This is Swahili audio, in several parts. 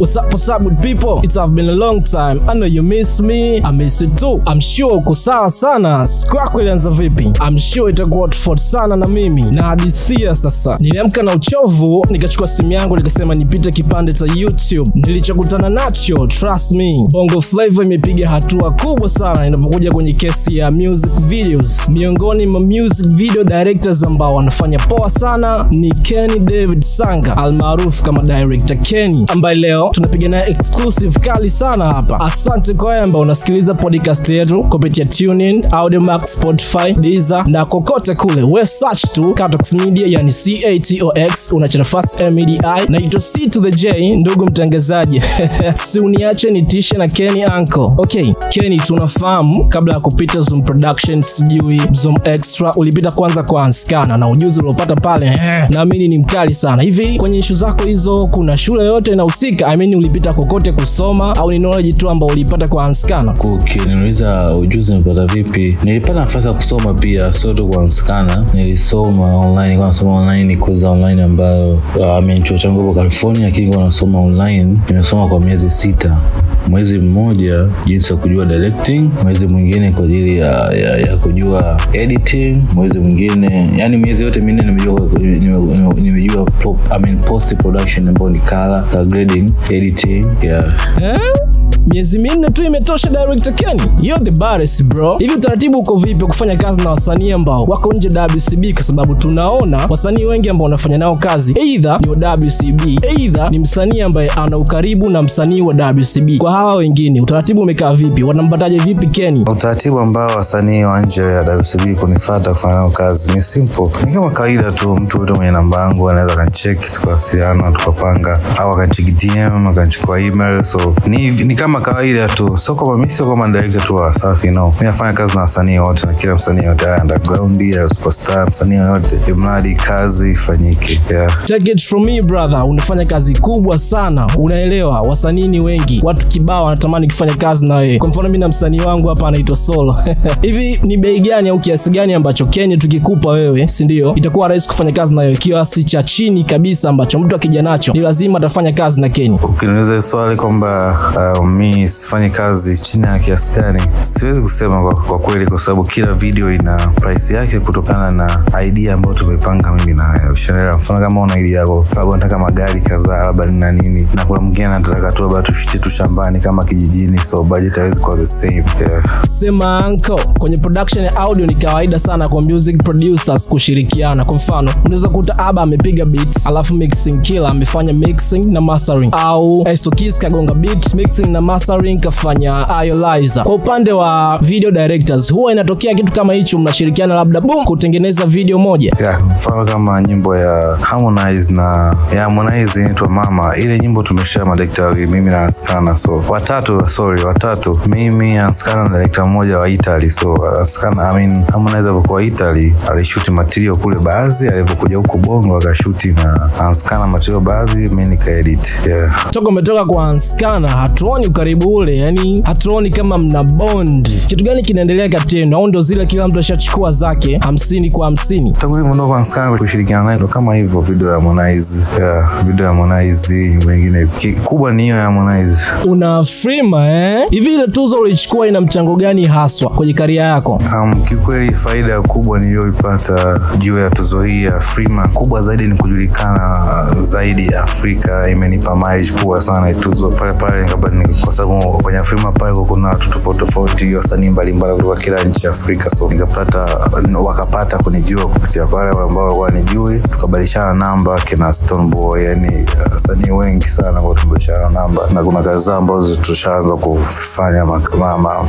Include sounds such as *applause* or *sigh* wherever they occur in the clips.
What's up, what's up good people? It have been a long time. I know you miss me. I miss you too. I'm sure uko sawa sana. Siku yako ilianza vipi? I'm sure itakuwa tofauti sana na mimi. Na hadithia sasa. Niliamka na uchovu, nikachukua simu yangu nikasema nipite kipande cha YouTube. Nilichokutana nacho, trust me. Bongo Flava imepiga hatua kubwa sana inapokuja kwenye kesi ya music videos. Miongoni mwa music video directors ambao wanafanya poa sana ni Kenny David Sanga almaarufu kama director Kenny ambaye leo tunapiga naye exclusive kali sana hapa. Asante ambao unasikiliza podcast yetu kupitia TuneIn, Audiomack, Spotify, Deezer na kokote kule. We search tu Catox Media, yani C A T O X, unacha nafasi M E D I. Naitwa C to the J, ndugu mtangazaji. *laughs* si uniache nitishe na Kenny Uncle. Okay, Kenny tunafahamu kabla ya kupita Zoom Production, sijui Zoom Extra, ulipita kwanza kwa Anskana na ujuzi uliopata pale *laughs* naamini ni mkali sana. Hivi kwenye ishu zako hizo kuna shule yote inahusika? I mean ulipita kokote kusoma au ni knowledge tu ambao ulipata kwa Anskana? ukiniuliza ujuzi nimepata vipi nilipata nafasi ya kusoma pia sio tu kwa Anskana. nilisoma online kwa nasoma online ni kozi online ambayo uh, chuo changu hapo california lakini kwa nasoma online nimesoma kwa miezi sita mwezi mmoja jinsi ya kujua directing mwezi mwingine kwa ajili ya, ya, ya kujua editing mwezi mwingine yani miezi yote minne nimejua nime- nime- nimejua I mean, post production ambayo ni color, grading editing yeah? Miezi minne tu imetosha director Ken. Yo the baddest bro. Hivi utaratibu uko vipi kufanya kazi na wasanii ambao wako nje WCB? Kwa sababu tunaona wasanii wengi ambao wanafanya nao kazi either ni wa WCB, either ni msanii ambaye ana ukaribu na msanii wa WCB. Kwa hawa wengine utaratibu umekaa vipi? Wanampataje vipi Ken? utaratibu ambao wasanii wa nje ya WCB kunifata kufanya nao kazi ni simple, ni kama kawaida tu. Mtu yote mwenye namba yangu anaweza akanicheki, tukawasiliana, tukapanga, au akanicheki DM, akanichukua email. So ni, ni kama kawaida tu, sio kama mimi sio kama director tu wa Wasafi, no. Mimi nafanya kazi na wasanii wote na kila msanii yote, ya underground ya superstar, msanii yoyote, imradi kazi ifanyike, yeah. Take it from me brother, unafanya kazi kubwa sana, unaelewa. Wasanii ni wengi, watu kibao wanatamani kufanya kazi na wewe. Kwa mfano mimi na msanii wangu hapa anaitwa Solo. *laughs* Hivi ni bei gani au kiasi gani ambacho Kenya tukikupa wewe, si ndio, itakuwa rahisi kufanya kazi na wewe? Kiasi cha chini kabisa ambacho mtu akija nacho ni lazima atafanya kazi na Kenya. Ukiniuliza swali kwamba uh, mi sifanye kazi chini ya kiasi gani, siwezi kusema kwa, kwa kweli, kwa sababu kila video ina price yake kutokana na idea ambayo tumepanga mimi na. Mfano kama una idea yako, labda nataka magari kadhaa, labda nina nini, na kuna mwingine anataka tu labda tufiche tu shambani kama kijijini, so budget hawezi kuwa the same yeah. Sema anko, kwenye production ya audio ni kawaida sana kwa music producers kushirikiana. Kwa mfano, unaweza kuta Aba amepiga beats, alafu mixing killer amefanya mixing na mastering, au Estokis kagonga beat, mixing na mastering kafanya Iolizer. Kwa upande wa video directors, huwa inatokea kitu kama hicho, mnashirikiana labda boom, kutengeneza video moja. yeah, mfano kama nyimbo ya Harmonize na ya Harmonize inaitwa Mama. Ile nyimbo tumeshare madirekta wawili, mimi na Askana, so watatu, sorry, watatu, mimi Askana na direkta mmoja wa Italy. So Askana, I mean Harmonize alivyokuwa Italy alishuti material kule baadhi, alivyokuja huku Bongo akashuti na Askana material baadhi, mimi nikaedit yeah. toka umetoka kwa Askana hatuoni ukaribu ule, yani hatuoni kama mna bond. Kitu gani kinaendelea kati yenu? Au ndo zile kila mtu ashachukua zake hamsini kwa hamsini? Anskana kushirikiana naye kama hivyo, video ya Harmonize yeah, video ya Harmonize wengine kubwa ni hiyo ya Harmonize. Una frima eh? Hivi ile tuzo ulichukua ina mchango gani haswa kwenye karia yako? Um, kikweli faida kubwa niliyoipata juu ya tuzo hii ya Frima kubwa zaidi ni kujulikana zaidi Afrika. Imenipa mileage kubwa sana tuzo pale pale, nikapata ni- kwa sababu kwenye Afrima kwa kuna watu tofauti tofauti, wasanii mbalimbali kutoka kila nchi ya Afrika, so nikapata wakapata kunijua kupitia pale ambao walikuwa wanijui, tukabadilishana namba kina Stone Boy, yani uh, wasanii wengi sana ambao tumebadilishana namba, na kuna kazi zao ambazo tushaanza kufanya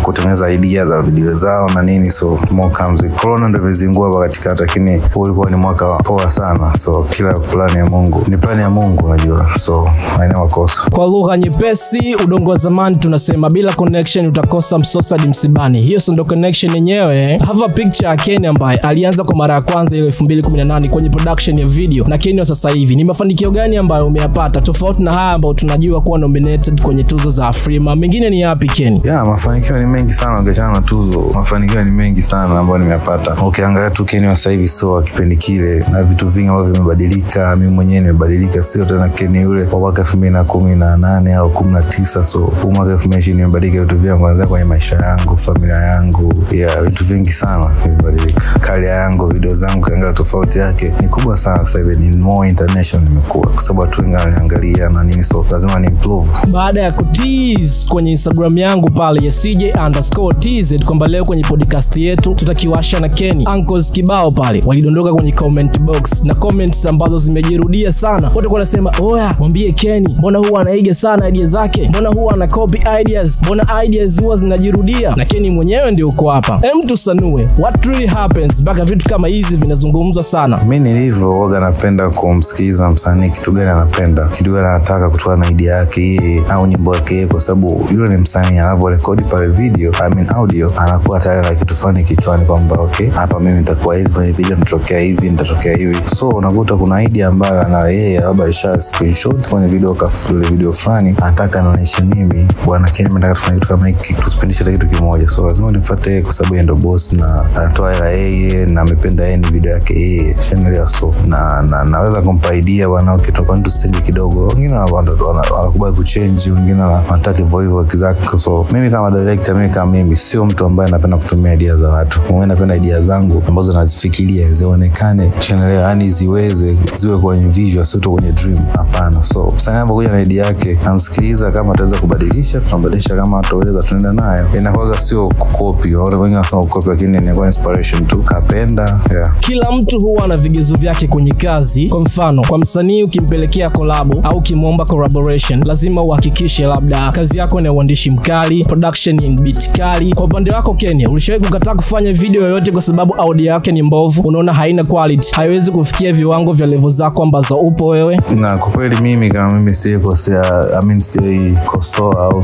kutengeneza idea za video zao na nini, so more comes. Corona ndo imezingua hapa katikati, lakini huu ulikuwa ni mwaka poa sana, so kila plani ya Mungu ni plani ya Mungu, unajua, so haina makosa. Kwa lugha nyepesi, udongo wa zamani tunasema bila connection utakosa msosadi msibani. Hiyo si ndo connection yenyewe. Hava picture ya Kenny ambaye alianza kwa mara ya kwanza ile 2018 kwenye production ya video na Kenny wa sasa hivi. Ni mafanikio gani ambayo umeyapata tofauti na haya ambayo tunajua kuwa nominated kwenye tuzo za Afrima? Mengine ni yapi Kenny? Yeah, mafanikio ni mengi sana ukiachana na tuzo mafanikio ni mengi sana ambayo nimeyapata ukiangalia tu Keni wa sasa hivi sio wa kipindi kile na vitu vingi ambavyo vimebadilika mimi mwenyewe nimebadilika sio tena Keni yule wa mwaka elfu mbili na kumi na nane au kumi na tisa so huu mwaka elfu mbili ishirini imebadilika vitu vingi kuanzia kwenye maisha yangu familia yangu ya vitu vingi sana vimebadilika. Karia yangu video zangu kiangalia tofauti yake. Ni kubwa sana sasa hivi ni more international nimekuwa. Kwa sababu watu wengi wananiangalia na nini so lazima ni improve. Baada ya kutease kwenye instagram yangu pale ya cj underscore tz kwamba leo kwenye podcast yetu tutakiwasha na Kenny uncles kibao pale. Walidondoka kwenye comment box na comments ambazo zimejirudia sana. Wote wanasema oya mwambie Kenny mbona huwa anaiga sana idea zake? Mbona huwa ana copy ideas. Mbona ideas huwa zinajirudia? Lakini mwenyewe ndio uko hapa. Em tusanue. What really happens? Mpaka vitu kama hizi vinazungumzwa sana. Mi nilivyo waga napenda kumsikiliza msanii kitu gani anapenda. Kitu gani anataka kutokana na idea yake yeye au nyimbo yake yeye kwa sababu yule ni msanii anavyorekodi pale video I mean audio anakuwa tayari na kitu fulani kichwani kwamba okay hapa mimi nitakuwa hivi kwenye video nitatokea hivi nitatokea hivi. So unakuta kuna idea ambayo ana yeye labda alisha screenshot kwenye video kafule video fulani anataka anaonyesha mimi bwana Kenny mimi nataka tufanye kitu kama hiki. Tusipindishe hata kitu kimoja. So lazima nimfuate kwa sababu yeye ndo boss na anatoa hela yeye na amependa yeye ni video yake yeye. Shanelewa so na, na naweza kumpa idea bwana ukitoka mtu senge kidogo. Wengine wana- wana- wana- wanakubali kuchange wengine wanataka hivyo hivyo exactly so mimi kama director mimi kama mimi sio mtu ambaye napenda kutumia idea za watu. Mimi napenda idea zangu ambazo nazifikiria zionekane. Shanelewa yani ziweze ziwe kwenye visual sio tu kwenye dream. Hapana. So msanii anapokuja na idea yake namsikiliza kama ataweza kubadilisha tunabadilisha kama ataweza tunaenda nayo. Inakuwaga sio kukopi wengi wanasema kukopi lakini inakuwa inspiration tu. Kapenda yeah. kila mtu huwa ana vigezo vyake kwenye kazi. Kwa mfano kwa msanii ukimpelekea kolabo au ukimwomba collaboration lazima uhakikishe labda kazi yako na uandishi mkali production in beat kali. Kwa upande wako kenya ulishawahi kukataa kufanya video yoyote kwa sababu audio yake ni mbovu? Unaona haina quality. Haiwezi kufikia viwango vya levo zako ambazo upo wewe? Na kwa kweli mimi kama mimi sijaikosea I mean sijaikosoa au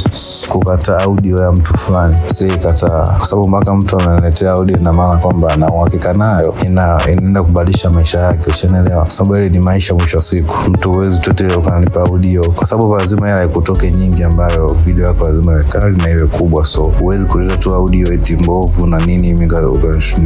kukata audio ya mtu fulani. Sijaikataa kwa sababu mpaka mtu ananiletea audio ina maana kwamba ana uhakika nayo. Inaenda kubadilisha maisha yake ushanelewa? kwa sababu ile ni maisha mwisho wa siku. Mtu huwezi tote ukanipa audio. Kwa sababu lazima hela ikutoke nyingi ambayo video yako lazima iwe kali na iwe kubwa. So huwezi kuleta tu audio eti mbovu na nini mimi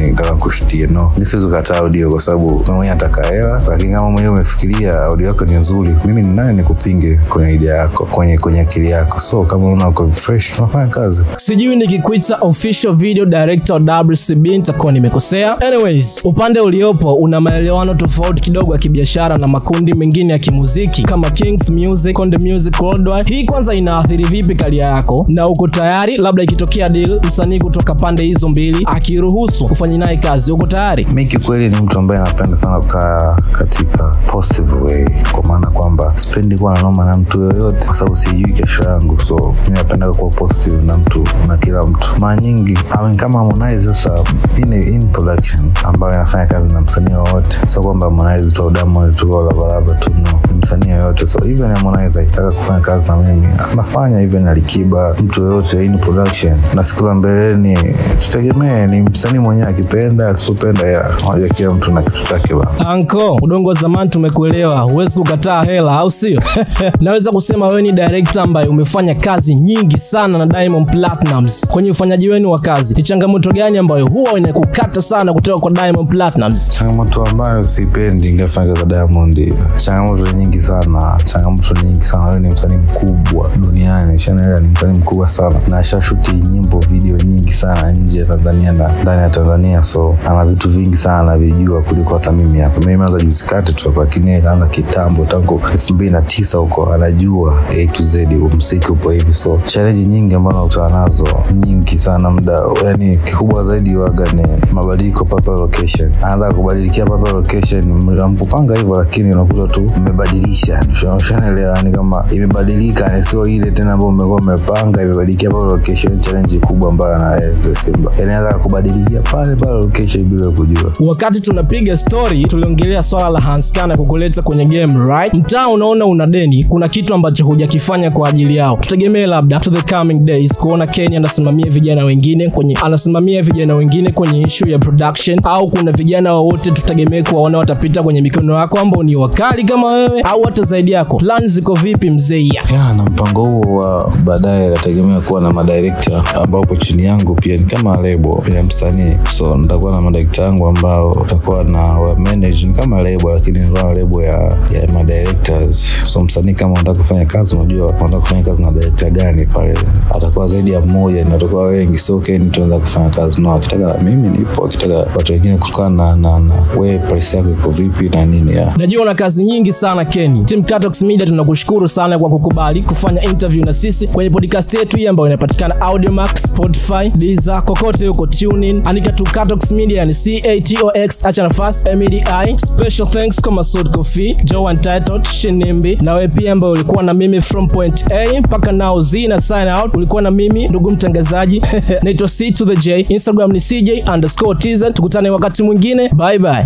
nataka kushutie. No. Mi siwezi kukataa audio kwa sababu mimi mwenyewe nataka hela lakini kama mwenyewe umefikiria audio yako ni nzuri mimi ni nani nikupinge kwenye idea yako kwenye kwenye akili yako so kama unaona uko fresh tunafanya kazi. Sijui nikikuita official video director wa wcb nitakuwa nimekosea. Anyways upande uliopo una maelewano tofauti kidogo ya kibiashara na makundi mengine ya kimuziki kama kings music konde music worldwide. Hii kwanza inaathiri vipi kalia yako? Na uko tayari? Labda ikitokea deal msanii kutoka pande hizo mbili akiruhusu kufanya naye kazi uko tayari? Mimi kikweli ni mtu ambaye napenda sana kukaa katika positive way kwa maana kwamba sipendi kuwa nanoma na mtu yoyote kwa sababu sijui kesho yangu so mi kuwa positive na mtu na kila mtu. Mara nyingi I kama Harmonize sasa in, in production ambayo inafanya kazi na msanii wowote so kwamba Harmonize tu Diamond tu Lavalava tu no. Msanii yoyote. So even Harmonize akitaka kufanya kazi na mimi anafanya even Alikiba mtu yoyote in production. Na siku za mbeleni tutegemee ni msanii mwenyewe akipenda asipopenda ya unajua kila mtu na kitu chake bana. Anko udongo wa zamani tumekuelewa. Huwezi kukataa hela au sio? *laughs* Naweza kusema wewe ni director ambaye umefanya kazi nyingi sana na diamond Platnumz. Kwenye ufanyaji wenu wa kazi ni changamoto gani ambayo huwa inakukata sana kutoka kwa diamond Platnumz? changamoto ambayo sipendi ningefanya kazi Diamond changamoto nyingi sana changamoto nyingi sana. Wewe ni msanii mkubwa duniani Shanela ni msanii mkubwa sana. Na ashashuti nyimbo video nyingi sana nje ya Tanzania na ndani ya Tanzania so ana vitu vingi sana anavijua kuliko hata mimi hapa. Mimi nimeanza juzi kati tu hapa lakini kaanza kitambo tangu elfu mbili na tisa huko anajua A to Z mziki upo hivi. So challenge nyingi ambazo nakutana nazo nyingi sana muda yani kikubwa zaidi waga ni mabadiliko papa location. Anaanza kubadilikia papa location mkupanga hivyo lakini unakuta tu mmebadilisha ushanaelewa yani kama imebadilika ni sio ile tena ambayo umekuwa umepanga imebadilikia pale location challenge kubwa ambayo anayo Simba yani anaweza kubadilikia pale pale location bila kujua. Wakati tunapiga story tuliongelea swala la hanskana kukuleta kwenye game right? Mtaa unaona una deni kuna kitu ambacho hujakifanya kwa ajili yao tutegemee labda to the coming days kuona kenya anasimamia vijana wengine kwenye anasimamia vijana wengine kwenye issue ya production au kuna vijana wowote tutegemee kuwaona watapita kwenye mikono yako ambao ni wakali kama wewe au hata zaidi yako. Plan ziko vipi mzee? Na mpango huo wa baadaye nategemea kuwa na madirekta ambao po chini yangu pia. Ni kama lebo ya msanii. So nitakuwa na madirekta yangu ambao utakuwa na wa manage. Ni kama lebo lakini lebo ya, ya madirectors. So msanii kama unataka kufanya kazi unajua unataka kufanya kazi na director gani pale atakuwa zaidi ya mmoja na wengi so okay tunaweza kufanya kazi no akitaka mimi nipo akitaka watu wengine kutokana na, na, na we price yako iko vipi na nini najua una kazi nyingi sana Kenny. Team Catox Media tunakushukuru sana kwa kukubali kufanya interview na sisi kwenye podcast yetu hii ambayo inapatikana Audiomack, Spotify, Deezer, kokote huko TuneIn. Andika tu Catox Media yani C A T O X acha nafasi M E D I. Special thanks kwa Masud Kofi, Joe Untitled, Shinimbi na wewe pia ambaye ulikuwa na mimi from point A mpaka now Z na sign out. Ulikuwa na mimi ndugu mtangazaji *laughs* naitwa C to the J. Instagram ni CJ underscore TZ. Tukutane wakati mwingine. Bye bye.